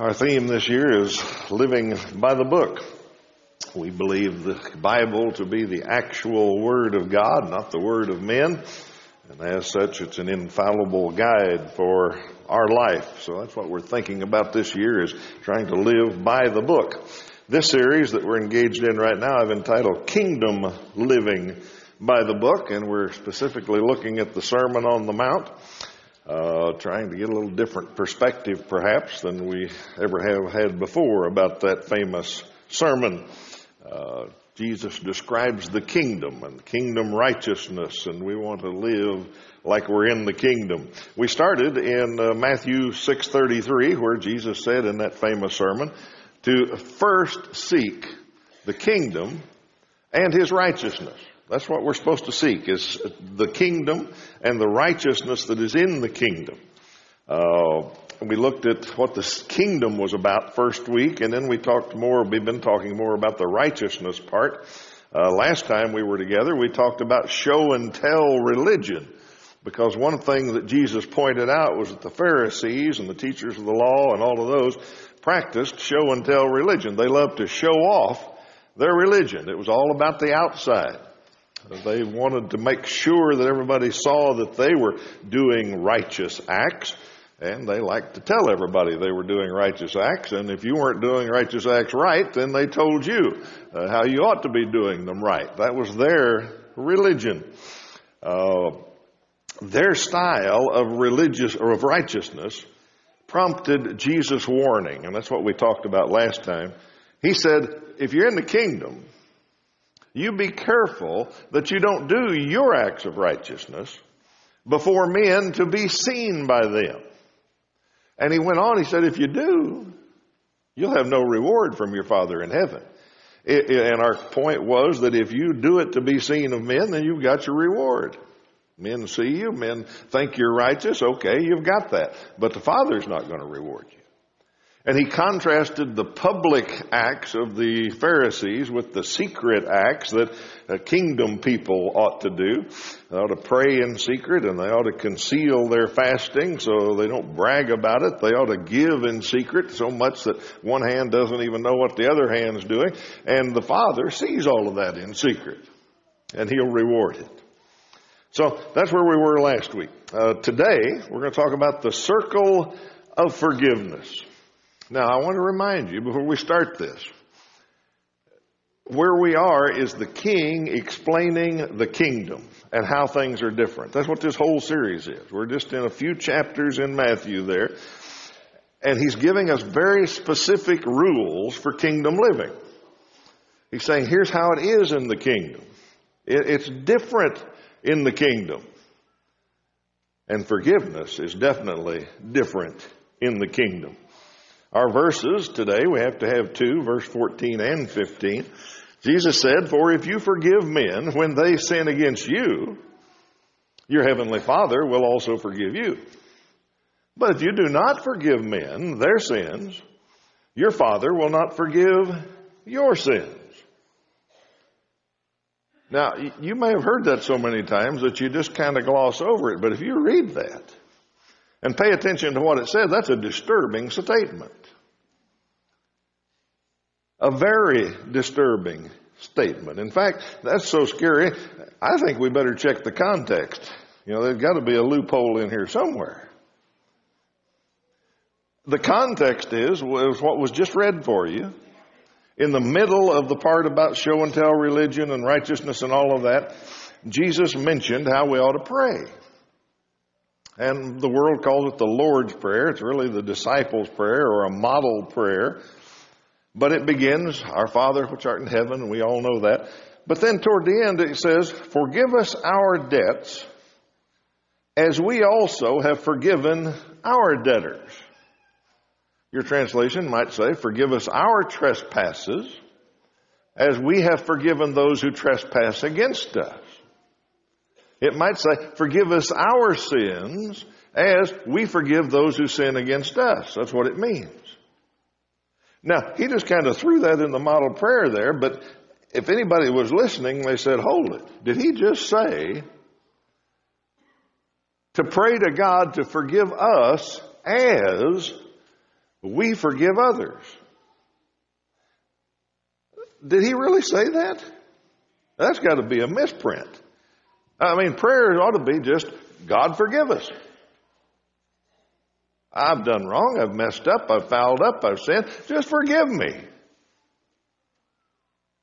Our theme this year is living by the book. We believe the Bible to be the actual Word of God, not the Word of men. And as such, it's an infallible guide for our life. So that's what we're thinking about this year is trying to live by the book. This series that we're engaged in right now I've entitled Kingdom Living by the Book, and we're specifically looking at the Sermon on the Mount uh, trying to get a little different perspective, perhaps, than we ever have had before about that famous sermon. Uh, Jesus describes the kingdom and kingdom righteousness, and we want to live like we're in the kingdom. We started in uh, Matthew 6:33, where Jesus said in that famous sermon, "To first seek the kingdom and His righteousness." That's what we're supposed to seek is the kingdom and the righteousness that is in the kingdom. Uh, we looked at what the kingdom was about first week, and then we talked more. We've been talking more about the righteousness part. Uh, last time we were together, we talked about show and tell religion. Because one thing that Jesus pointed out was that the Pharisees and the teachers of the law and all of those practiced show and tell religion. They loved to show off their religion. It was all about the outside. They wanted to make sure that everybody saw that they were doing righteous acts, and they liked to tell everybody they were doing righteous acts. And if you weren't doing righteous acts right, then they told you uh, how you ought to be doing them right. That was their religion. Uh, their style of religious or of righteousness prompted Jesus' warning, and that's what we talked about last time. He said, if you're in the kingdom, you be careful that you don't do your acts of righteousness before men to be seen by them. And he went on, he said, if you do, you'll have no reward from your Father in heaven. It, it, and our point was that if you do it to be seen of men, then you've got your reward. Men see you, men think you're righteous, okay, you've got that. But the Father's not going to reward you. And he contrasted the public acts of the Pharisees with the secret acts that kingdom people ought to do. They ought to pray in secret and they ought to conceal their fasting so they don't brag about it. They ought to give in secret so much that one hand doesn't even know what the other hand's doing. And the Father sees all of that in secret and He'll reward it. So that's where we were last week. Uh, today we're going to talk about the circle of forgiveness. Now, I want to remind you before we start this where we are is the king explaining the kingdom and how things are different. That's what this whole series is. We're just in a few chapters in Matthew there. And he's giving us very specific rules for kingdom living. He's saying, here's how it is in the kingdom. It's different in the kingdom. And forgiveness is definitely different in the kingdom. Our verses today, we have to have two, verse 14 and 15. Jesus said, For if you forgive men when they sin against you, your heavenly Father will also forgive you. But if you do not forgive men their sins, your Father will not forgive your sins. Now, you may have heard that so many times that you just kind of gloss over it, but if you read that and pay attention to what it says, that's a disturbing statement. A very disturbing statement. In fact, that's so scary, I think we better check the context. You know, there's got to be a loophole in here somewhere. The context is was what was just read for you. In the middle of the part about show and tell religion and righteousness and all of that, Jesus mentioned how we ought to pray. And the world calls it the Lord's Prayer. It's really the disciples' prayer or a model prayer. But it begins, Our Father which art in heaven, we all know that. But then toward the end it says, Forgive us our debts as we also have forgiven our debtors. Your translation might say, Forgive us our trespasses as we have forgiven those who trespass against us. It might say, Forgive us our sins as we forgive those who sin against us. That's what it means. Now, he just kind of threw that in the model prayer there, but if anybody was listening, they said, hold it. Did he just say to pray to God to forgive us as we forgive others. Did he really say that? That's got to be a misprint. I mean, prayer ought to be just, God forgive us. I've done wrong, I've messed up, I've fouled up, I've sinned. Just forgive me.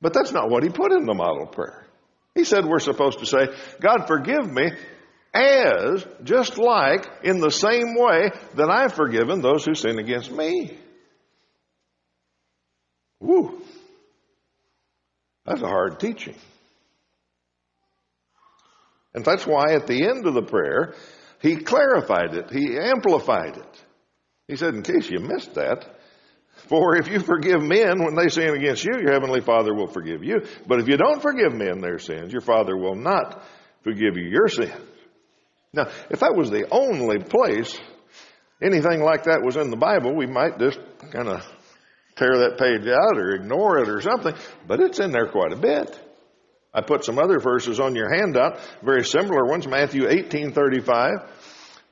But that's not what he put in the model prayer. He said we're supposed to say, God forgive me as, just like, in the same way that I've forgiven those who sin against me. Woo. That's a hard teaching. And that's why at the end of the prayer, he clarified it. He amplified it. He said, in case you missed that, for if you forgive men when they sin against you, your heavenly Father will forgive you. But if you don't forgive men their sins, your Father will not forgive you your sins. Now, if that was the only place anything like that was in the Bible, we might just kind of tear that page out or ignore it or something, but it's in there quite a bit. I put some other verses on your handout, very similar ones, Matthew 18:35.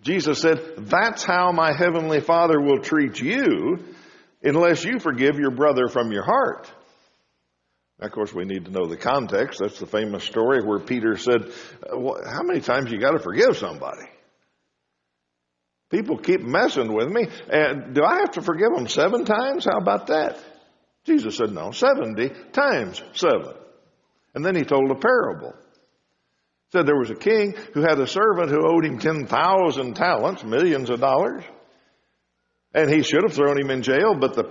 Jesus said, "That's how my heavenly Father will treat you unless you forgive your brother from your heart." Of course, we need to know the context. That's the famous story where Peter said, uh, "How many times you got to forgive somebody?" People keep messing with me. And do I have to forgive them seven times? How about that? Jesus said, no, 70 times seven. And then he told a parable. He said there was a king who had a servant who owed him 10,000 talents, millions of dollars. And he should have thrown him in jail, but the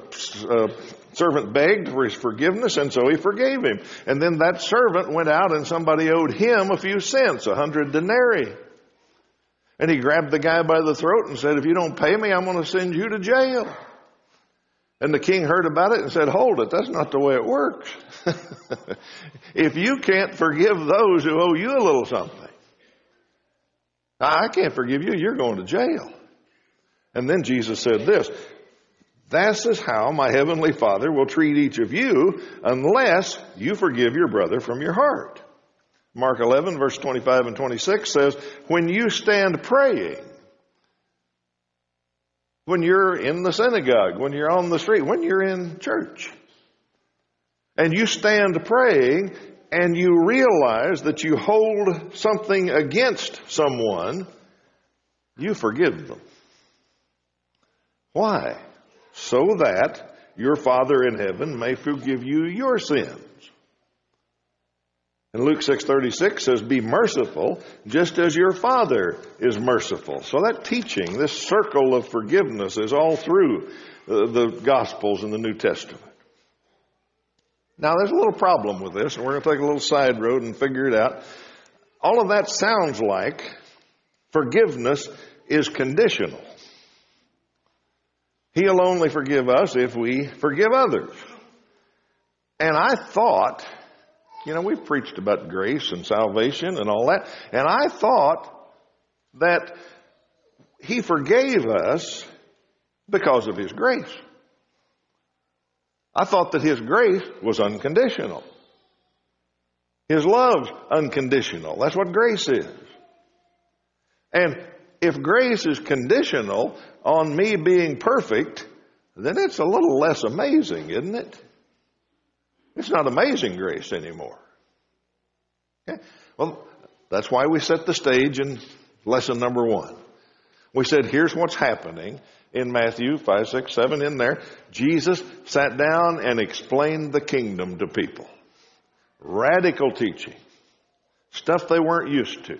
uh, servant begged for his forgiveness, and so he forgave him. And then that servant went out and somebody owed him a few cents, a hundred denarii. And he grabbed the guy by the throat and said, If you don't pay me, I'm going to send you to jail. And the king heard about it and said, Hold it, that's not the way it works. if you can't forgive those who owe you a little something, I can't forgive you, you're going to jail. And then Jesus said this This is how my heavenly Father will treat each of you unless you forgive your brother from your heart. Mark 11, verse 25 and 26 says, When you stand praying, when you're in the synagogue, when you're on the street, when you're in church, and you stand praying and you realize that you hold something against someone, you forgive them. Why? So that your Father in heaven may forgive you your sins. And Luke 6:36 says be merciful just as your father is merciful. So that teaching, this circle of forgiveness is all through the, the gospels in the New Testament. Now there's a little problem with this and we're going to take a little side road and figure it out. All of that sounds like forgiveness is conditional. He'll only forgive us if we forgive others. And I thought you know, we've preached about grace and salvation and all that. And I thought that He forgave us because of His grace. I thought that His grace was unconditional. His love's unconditional. That's what grace is. And if grace is conditional on me being perfect, then it's a little less amazing, isn't it? It's not amazing grace anymore. Well, that's why we set the stage in lesson number one. We said, here's what's happening in Matthew 5, 6, 7 in there. Jesus sat down and explained the kingdom to people. Radical teaching. Stuff they weren't used to.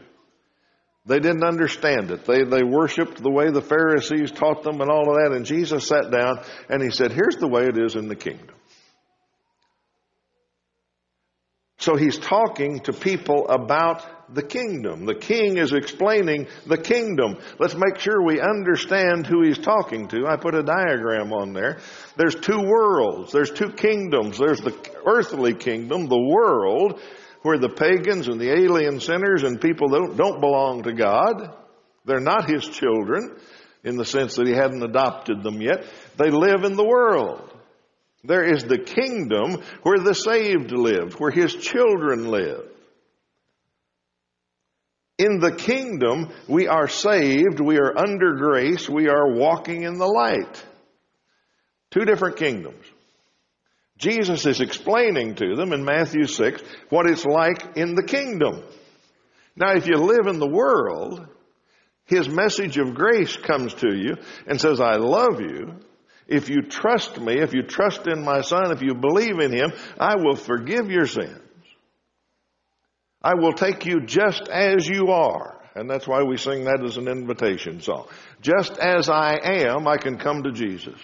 They didn't understand it. They, they worshiped the way the Pharisees taught them and all of that. And Jesus sat down and he said, here's the way it is in the kingdom. So he's talking to people about the kingdom. The king is explaining the kingdom. Let's make sure we understand who he's talking to. I put a diagram on there. There's two worlds. There's two kingdoms. There's the earthly kingdom, the world, where the pagans and the alien sinners and people that don't belong to God, they're not his children in the sense that he hadn't adopted them yet. They live in the world. There is the kingdom where the saved lived, where his children live. In the kingdom, we are saved, we are under grace, we are walking in the light. Two different kingdoms. Jesus is explaining to them in Matthew 6 what it's like in the kingdom. Now, if you live in the world, His message of grace comes to you and says, I love you. If you trust me, if you trust in my son, if you believe in him, I will forgive your sins. I will take you just as you are. And that's why we sing that as an invitation song. Just as I am, I can come to Jesus.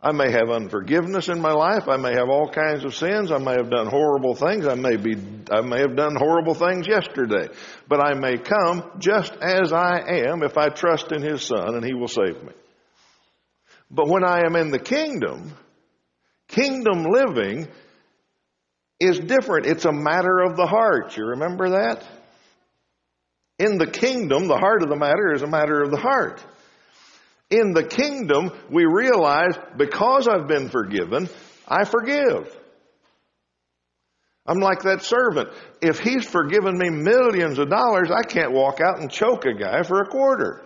I may have unforgiveness in my life. I may have all kinds of sins. I may have done horrible things. I may be, I may have done horrible things yesterday. But I may come just as I am if I trust in His Son and He will save me. But when I am in the kingdom, kingdom living is different. It's a matter of the heart. You remember that? In the kingdom, the heart of the matter is a matter of the heart. In the kingdom, we realize because I've been forgiven, I forgive. I'm like that servant. If he's forgiven me millions of dollars, I can't walk out and choke a guy for a quarter.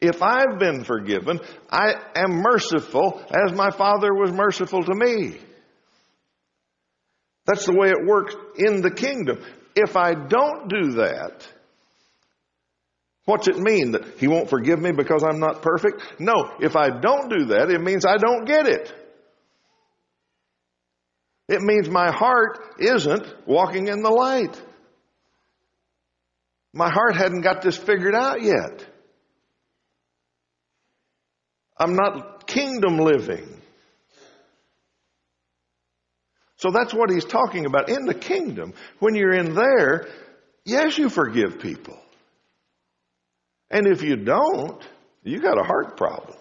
If I've been forgiven, I am merciful as my Father was merciful to me. That's the way it works in the kingdom. If I don't do that, what's it mean? That He won't forgive me because I'm not perfect? No, if I don't do that, it means I don't get it. It means my heart isn't walking in the light. My heart hadn't got this figured out yet. I'm not kingdom living. So that's what he's talking about. In the kingdom, when you're in there, yes, you forgive people. And if you don't, you got a heart problem.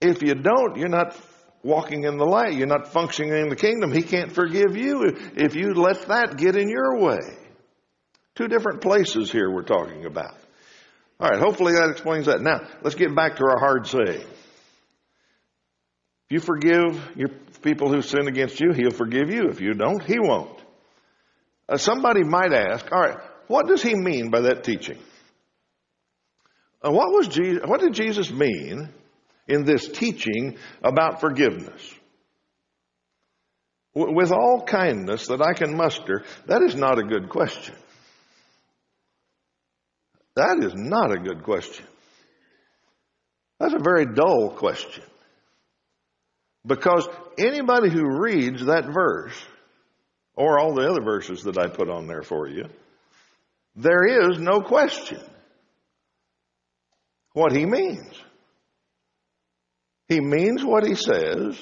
If you don't, you're not walking in the light. You're not functioning in the kingdom. He can't forgive you if you let that get in your way. Two different places here we're talking about. All right, hopefully that explains that. Now, let's get back to our hard saying. If you forgive your people who sin against you, he'll forgive you. If you don't, he won't. Uh, somebody might ask, all right, what does he mean by that teaching? Uh, what was Jesus, what did Jesus mean in this teaching about forgiveness? W- with all kindness that I can muster, that is not a good question. That is not a good question. That's a very dull question. Because anybody who reads that verse, or all the other verses that I put on there for you, there is no question what he means. He means what he says,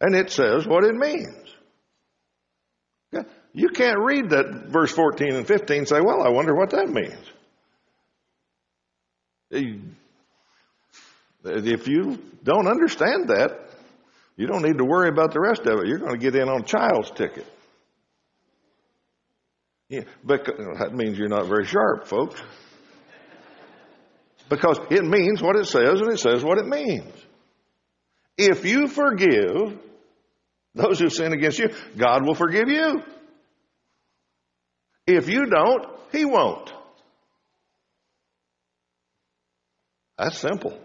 and it says what it means. You can't read that verse 14 and 15 and say, well, I wonder what that means. If you don't understand that, you don't need to worry about the rest of it. You're going to get in on a child's ticket. Yeah, but that means you're not very sharp, folks. Because it means what it says and it says what it means. If you forgive those who sin against you, God will forgive you. If you don't, He won't. That's simple.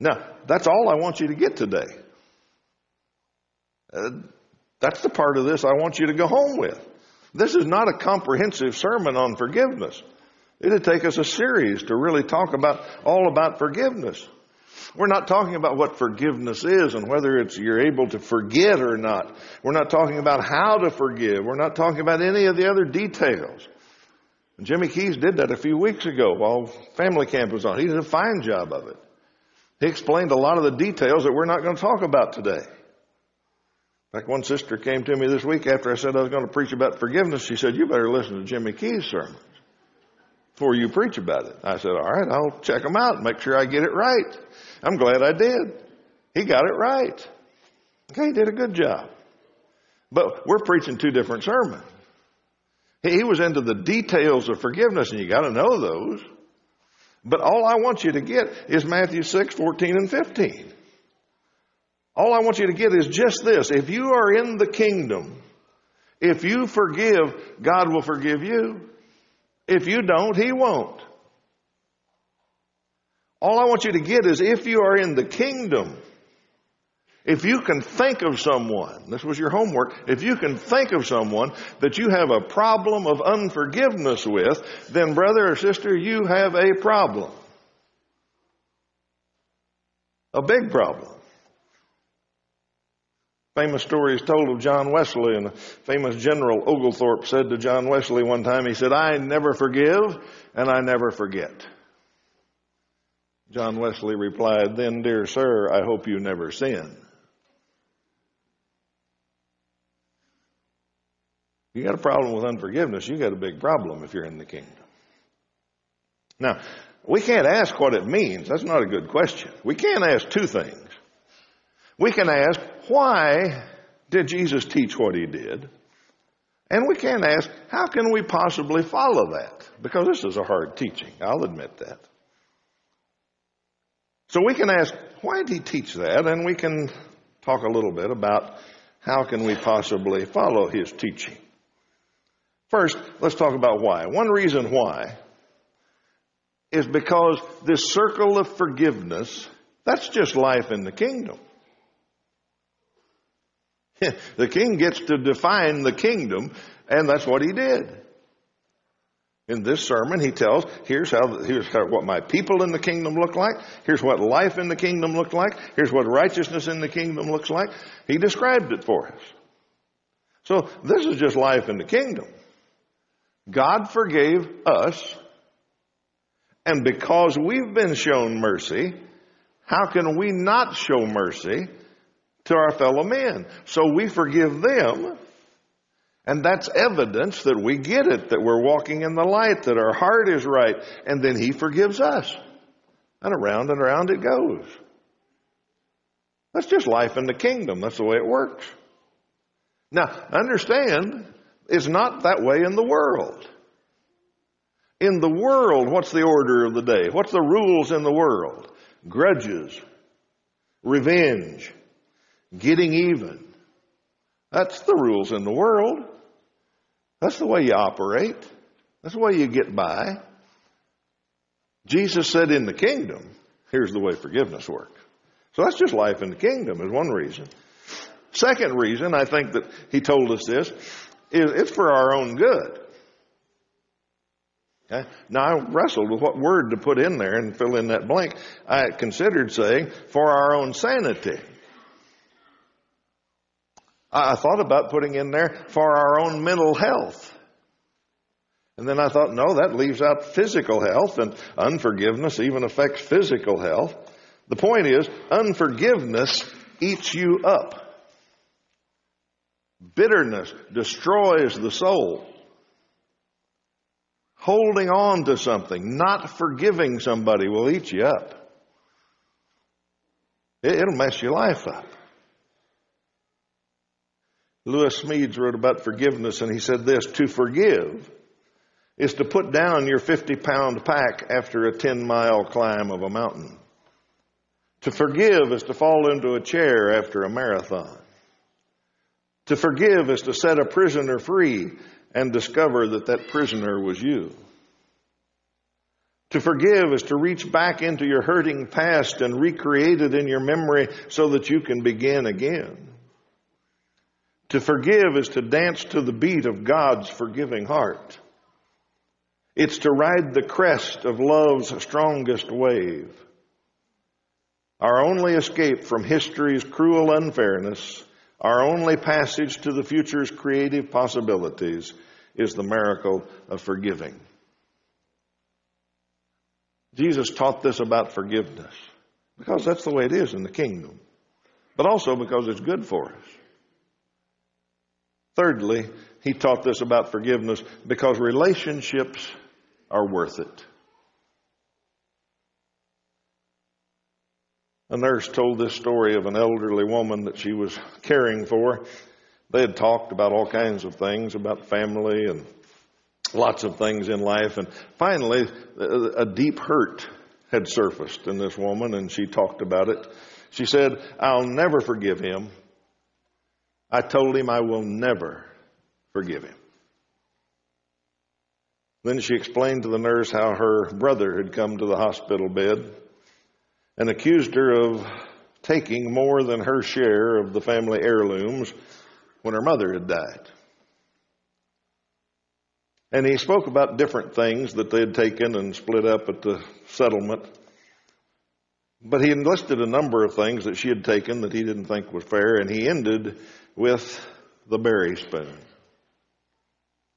Now, that's all I want you to get today. Uh, that's the part of this I want you to go home with. This is not a comprehensive sermon on forgiveness. It'd take us a series to really talk about all about forgiveness. We're not talking about what forgiveness is and whether it's you're able to forget or not. We're not talking about how to forgive. We're not talking about any of the other details. Jimmy Keys did that a few weeks ago while family camp was on. He did a fine job of it. He explained a lot of the details that we're not going to talk about today. In fact, one sister came to me this week after I said I was going to preach about forgiveness. She said, You better listen to Jimmy Keys' sermons before you preach about it. I said, All right, I'll check them out and make sure I get it right. I'm glad I did. He got it right. Okay, he did a good job. But we're preaching two different sermons. He was into the details of forgiveness, and you got to know those. But all I want you to get is Matthew 6, 14, and 15. All I want you to get is just this. If you are in the kingdom, if you forgive, God will forgive you. If you don't, He won't. All I want you to get is if you are in the kingdom, if you can think of someone, this was your homework, if you can think of someone that you have a problem of unforgiveness with, then brother or sister, you have a problem. A big problem. Famous story is told of John Wesley, and famous general Oglethorpe said to John Wesley one time, he said, I never forgive and I never forget. John Wesley replied, Then, dear sir, I hope you never sin. You got a problem with unforgiveness, you got a big problem if you're in the kingdom. Now, we can't ask what it means. That's not a good question. We can't ask two things. We can ask, why did Jesus teach what he did? And we can ask, how can we possibly follow that? Because this is a hard teaching. I'll admit that. So we can ask, why did he teach that? And we can talk a little bit about how can we possibly follow his teaching. First, let's talk about why. One reason why is because this circle of forgiveness, that's just life in the kingdom. the king gets to define the kingdom, and that's what he did. In this sermon, he tells, here's how, here's how, what my people in the kingdom look like. Here's what life in the kingdom looked like. Here's what righteousness in the kingdom looks like. He described it for us. So this is just life in the kingdom. God forgave us, and because we've been shown mercy, how can we not show mercy to our fellow men? So we forgive them and that's evidence that we get it, that we're walking in the light, that our heart is right, and then He forgives us. And around and around it goes. That's just life in the kingdom. That's the way it works. Now, understand, it's not that way in the world. In the world, what's the order of the day? What's the rules in the world? Grudges, revenge, getting even. That's the rules in the world. That's the way you operate. That's the way you get by. Jesus said in the kingdom, here's the way forgiveness works. So that's just life in the kingdom is one reason. Second reason, I think that he told us this, is it's for our own good. Okay? Now I wrestled with what word to put in there and fill in that blank. I considered saying for our own sanity. I thought about putting in there for our own mental health. And then I thought, no, that leaves out physical health, and unforgiveness even affects physical health. The point is, unforgiveness eats you up. Bitterness destroys the soul. Holding on to something, not forgiving somebody will eat you up. It'll mess your life up. Lewis Smedes wrote about forgiveness and he said this, to forgive is to put down your 50 pound pack after a 10 mile climb of a mountain. To forgive is to fall into a chair after a marathon. To forgive is to set a prisoner free and discover that that prisoner was you. To forgive is to reach back into your hurting past and recreate it in your memory so that you can begin again. To forgive is to dance to the beat of God's forgiving heart. It's to ride the crest of love's strongest wave. Our only escape from history's cruel unfairness, our only passage to the future's creative possibilities is the miracle of forgiving. Jesus taught this about forgiveness because that's the way it is in the kingdom, but also because it's good for us. Thirdly, he taught this about forgiveness because relationships are worth it. A nurse told this story of an elderly woman that she was caring for. They had talked about all kinds of things, about family and lots of things in life. And finally, a deep hurt had surfaced in this woman, and she talked about it. She said, I'll never forgive him I told him I will never forgive him. Then she explained to the nurse how her brother had come to the hospital bed and accused her of taking more than her share of the family heirlooms when her mother had died. And he spoke about different things that they had taken and split up at the settlement. But he enlisted a number of things that she had taken that he didn't think was fair, and he ended with the berry spoon.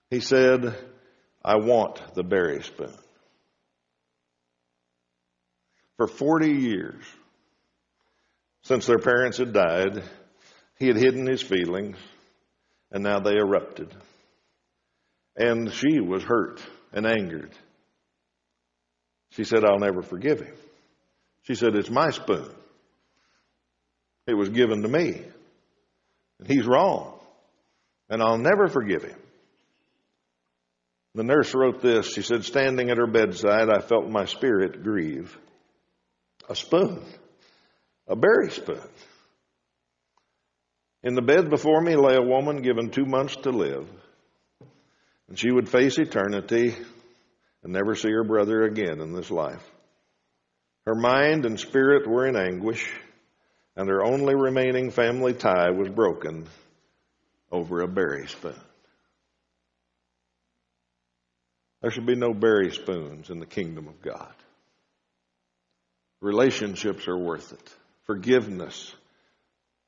He said, I want the berry spoon. For 40 years, since their parents had died, he had hidden his feelings, and now they erupted. And she was hurt and angered. She said, I'll never forgive him. She said, It's my spoon. It was given to me. And he's wrong. And I'll never forgive him. The nurse wrote this. She said, Standing at her bedside, I felt my spirit grieve. A spoon, a berry spoon. In the bed before me lay a woman given two months to live. And she would face eternity and never see her brother again in this life. Her mind and spirit were in anguish, and her only remaining family tie was broken over a berry spoon. There should be no berry spoons in the kingdom of God. Relationships are worth it. Forgiveness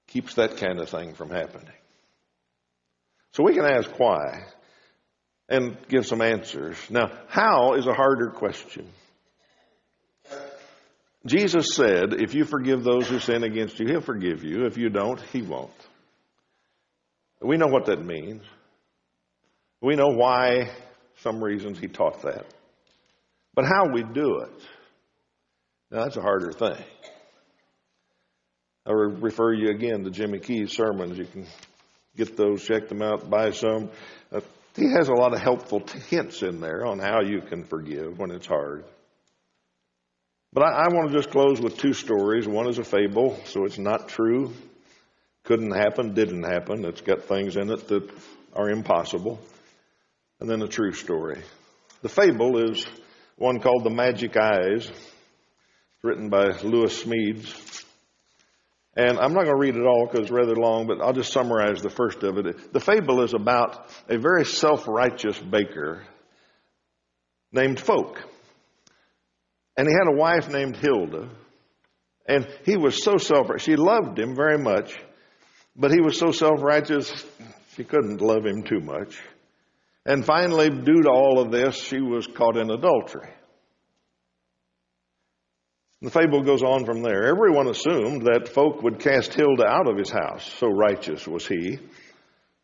keeps that kind of thing from happening. So we can ask why and give some answers. Now, how is a harder question. Jesus said, if you forgive those who sin against you, he'll forgive you. If you don't, he won't. We know what that means. We know why, some reasons he taught that. But how we do it, now that's a harder thing. I refer you again to Jimmy Key's sermons. You can get those, check them out, buy some. Uh, he has a lot of helpful hints in there on how you can forgive when it's hard. But I, I want to just close with two stories. One is a fable, so it's not true. Couldn't happen, didn't happen. It's got things in it that are impossible. And then a true story. The fable is one called The Magic Eyes, written by Lewis Smedes. And I'm not going to read it all because it's rather long, but I'll just summarize the first of it. The fable is about a very self-righteous baker named Fouke. And he had a wife named Hilda. And he was so self-righteous. She loved him very much, but he was so self-righteous, she couldn't love him too much. And finally, due to all of this, she was caught in adultery. The fable goes on from there. Everyone assumed that Fouke would cast Hilda out of his house, so righteous was he.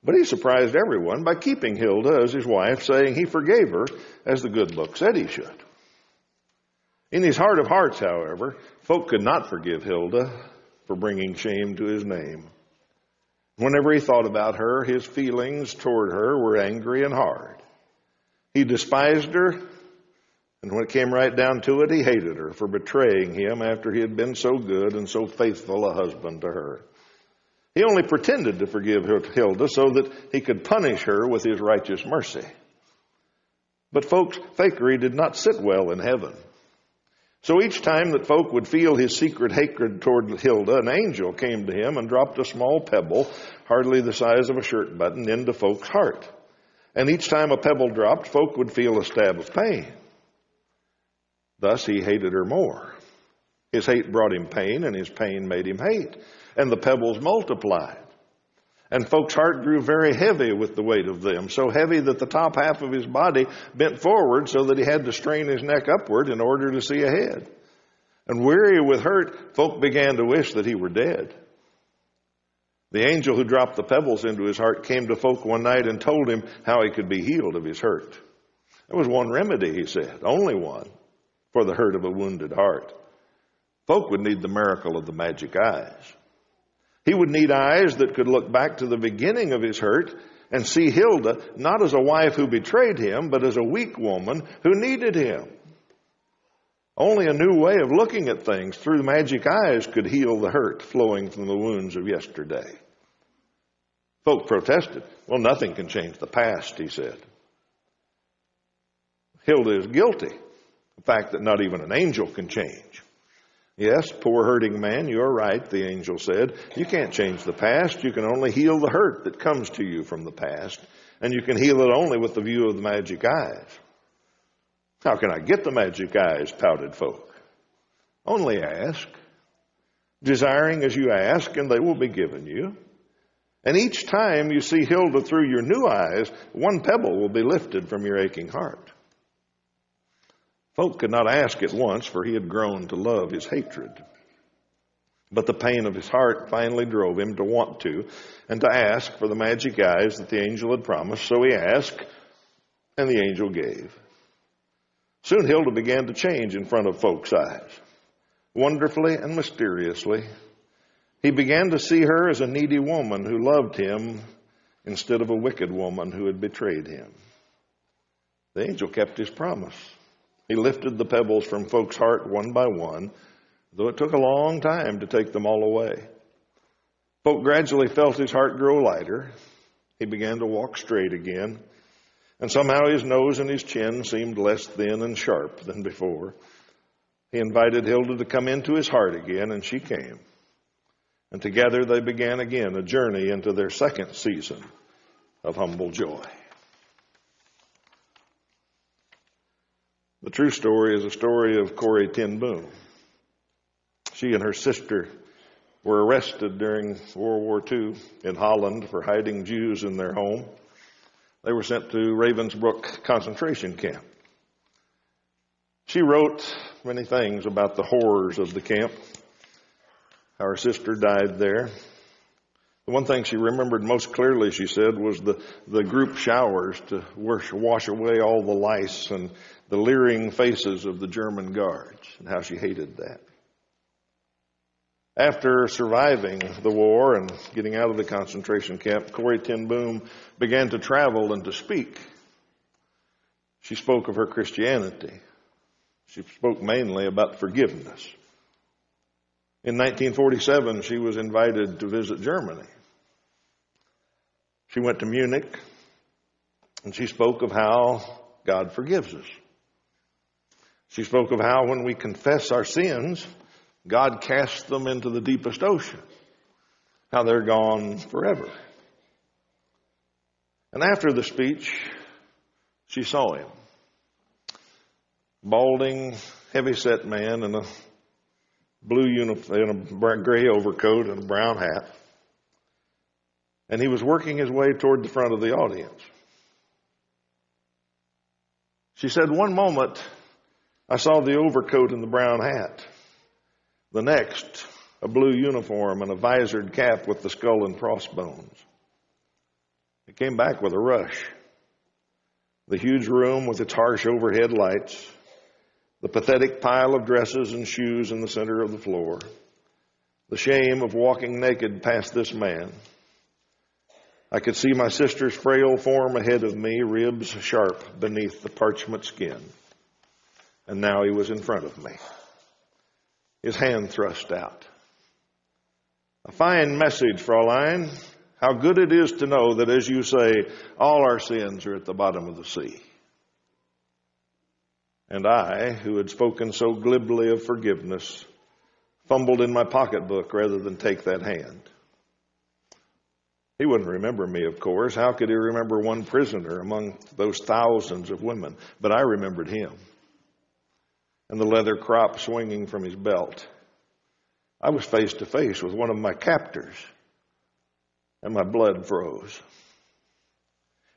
But he surprised everyone by keeping Hilda as his wife, saying he forgave her as the good book said he should. In his heart of hearts, however, Fouke could not forgive Hilda for bringing shame to his name. Whenever he thought about her, his feelings toward her were angry and hard. He despised her and when it came right down to it, he hated her for betraying him after he had been so good and so faithful a husband to her. He only pretended to forgive Hilda so that he could punish her with his righteous mercy. But Fouke's, fakery did not sit well in heaven. So each time that Fouke would feel his secret hatred toward Hilda, an angel came to him and dropped a small pebble, hardly the size of a shirt button, into Fouke's heart. And each time a pebble dropped, Fouke would feel a stab of pain. Thus he hated her more. His hate brought him pain, and his pain made him hate. And the pebbles multiplied. And Fouke's heart grew very heavy with the weight of them, so heavy that the top half of his body bent forward so that he had to strain his neck upward in order to see ahead. And weary with hurt, Fouke began to wish that he were dead. The angel who dropped the pebbles into his heart came to Fouke one night and told him how he could be healed of his hurt. There was one remedy, he said, only one for the hurt of a wounded heart. Fouke would need the miracle of the magic eyes. He would need eyes that could look back to the beginning of his hurt and see Hilda not as a wife who betrayed him, but as a weak woman who needed him. Only a new way of looking at things through magic eyes could heal the hurt flowing from the wounds of yesterday. Fouke protested. Well, nothing can change the past, he said. Hilda is guilty the fact that not even an angel can change. Yes, poor hurting man, you are right, the angel said. You can't change the past. You can only heal the hurt that comes to you from the past. And you can heal it only with the view of the magic eyes. How can I get the magic eyes? pouted Fouke. Only ask. Desiring as you ask, and they will be given you. And each time you see Hilda through your new eyes, one pebble will be lifted from your aching heart. Fouke could not ask at once, for he had grown to love his hatred. But the pain of his heart finally drove him to want to and to ask for the magic eyes that the angel had promised. So he asked, and the angel gave. Soon Hilda began to change in front of Fouke's eyes. Wonderfully and mysteriously, he began to see her as a needy woman who loved him instead of a wicked woman who had betrayed him. The angel kept his promise. He lifted the pebbles from Fouke's heart one by one, though it took a long time to take them all away. Fouke gradually felt his heart grow lighter. He began to walk straight again, and somehow his nose and his chin seemed less thin and sharp than before. He invited Hilda to come into his heart again, and she came. And together they began again a journey into their second season of humble joy. The true story is a story of Corrie ten Boom. She and her sister were arrested during World War II in Holland for hiding Jews in their home. They were sent to Ravensbrück concentration camp. She wrote many things about the horrors of the camp. Our sister died there. The one thing she remembered most clearly, she said, was the, the group showers to wash, wash away all the lice and the leering faces of the German guards and how she hated that. After surviving the war and getting out of the concentration camp, Corrie ten Boom began to travel and to speak. She spoke of her Christianity. She spoke mainly about forgiveness. In 1947, she was invited to visit Germany. She went to Munich and she spoke of how God forgives us. She spoke of how when we confess our sins, God casts them into the deepest ocean, how they're gone forever. And after the speech, she saw him. Balding, heavy set man in a blue uniform, in a gray overcoat and a brown hat and he was working his way toward the front of the audience. She said, One moment I saw the overcoat and the brown hat. The next, a blue uniform and a visored cap with the skull and crossbones. It came back with a rush. The huge room with its harsh overhead lights, the pathetic pile of dresses and shoes in the center of the floor, the shame of walking naked past this man I could see my sister's frail form ahead of me, ribs sharp beneath the parchment skin. And now he was in front of me, his hand thrust out. A fine message, Fraulein. How good it is to know that, as you say, all our sins are at the bottom of the sea. And I, who had spoken so glibly of forgiveness, fumbled in my pocketbook rather than take that hand. He wouldn't remember me, of course. How could he remember one prisoner among those thousands of women? But I remembered him and the leather crop swinging from his belt. I was face to face with one of my captors, and my blood froze.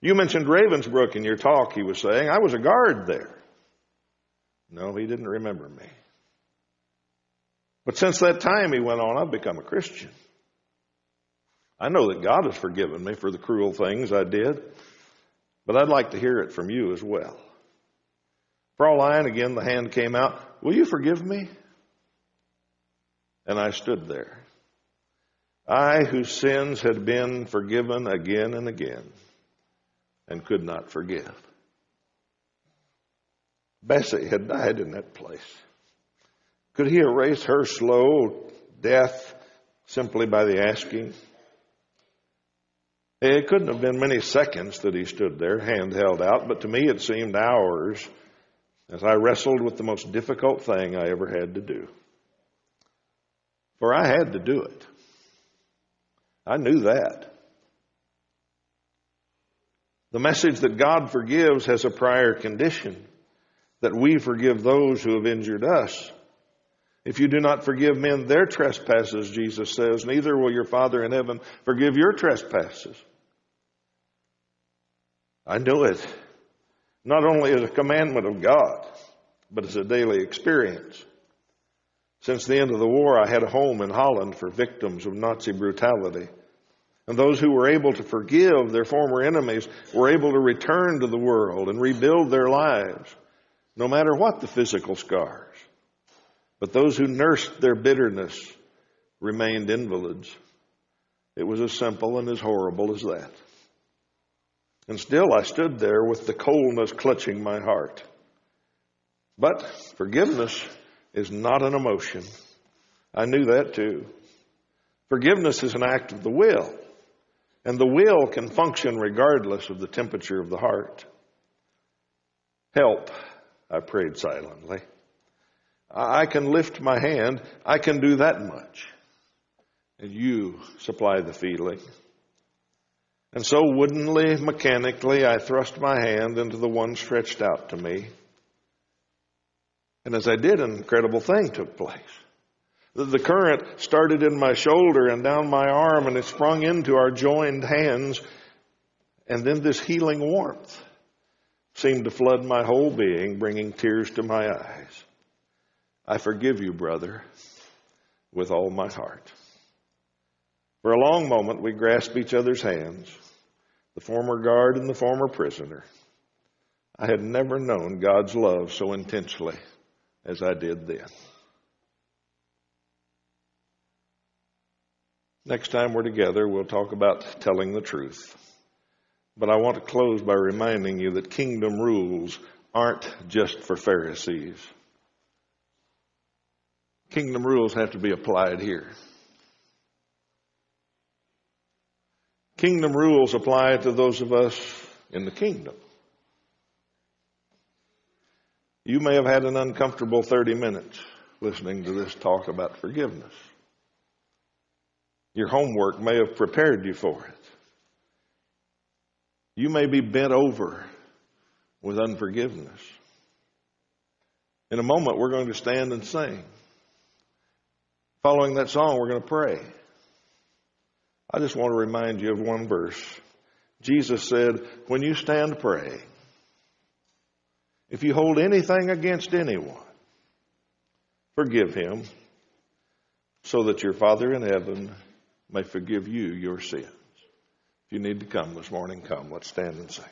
You mentioned Ravensbrück in your talk, he was saying. I was a guard there. No, he didn't remember me. But since that time, he went on, I've become a Christian. I know that God has forgiven me for the cruel things I did, but I'd like to hear it from you as well. Fraulein, again, the hand came out. Will you forgive me? And I stood there. I, whose sins had been forgiven again and again, and could not forgive. Betsie had died in that place. Could he erase her slow death simply by the asking? It couldn't have been many seconds that he stood there, hand held out, but to me it seemed hours as I wrestled with the most difficult thing I ever had to do. For I had to do it. I knew that. The message that God forgives has a prior condition that we forgive those who have injured us. If you do not forgive men their trespasses, Jesus says, neither will your Father in heaven forgive your trespasses. I know it, not only as a commandment of God, but as a daily experience. Since the end of the war, I had a home in Holland for victims of Nazi brutality. And those who were able to forgive their former enemies were able to return to the world and rebuild their lives, no matter what the physical scars. But those who nursed their bitterness remained invalids. It was as simple and as horrible as that. And still I stood there with the coldness clutching my heart. But forgiveness is not an emotion. I knew that too. Forgiveness is an act of the will, and the will can function regardless of the temperature of the heart. Help, I prayed silently. I can lift my hand. I can do that much. And you supply the feeling. And so woodenly, mechanically, I thrust my hand into the one stretched out to me. And as I did, an incredible thing took place. The current started in my shoulder and down my arm and it sprung into our joined hands. And then this healing warmth seemed to flood my whole being, bringing tears to my eyes. I forgive you, brother, with all my heart. For a long moment, we grasped each other's hands, the former guard and the former prisoner. I had never known God's love so intensely as I did then. Next time we're together, we'll talk about telling the truth. But I want to close by reminding you that kingdom rules aren't just for Pharisees. Kingdom rules have to be applied here. Kingdom rules apply to those of us in the kingdom. You may have had an uncomfortable 30 minutes listening to this talk about forgiveness. Your homework may have prepared you for it. You may be bent over with unforgiveness. In a moment, we're going to stand and sing. Following that song, we're going to pray. I just want to remind you of one verse. Jesus said, When you stand praying, if you hold anything against anyone, forgive him so that your Father in heaven may forgive you your sins. If you need to come this morning, come. Let's stand and sing.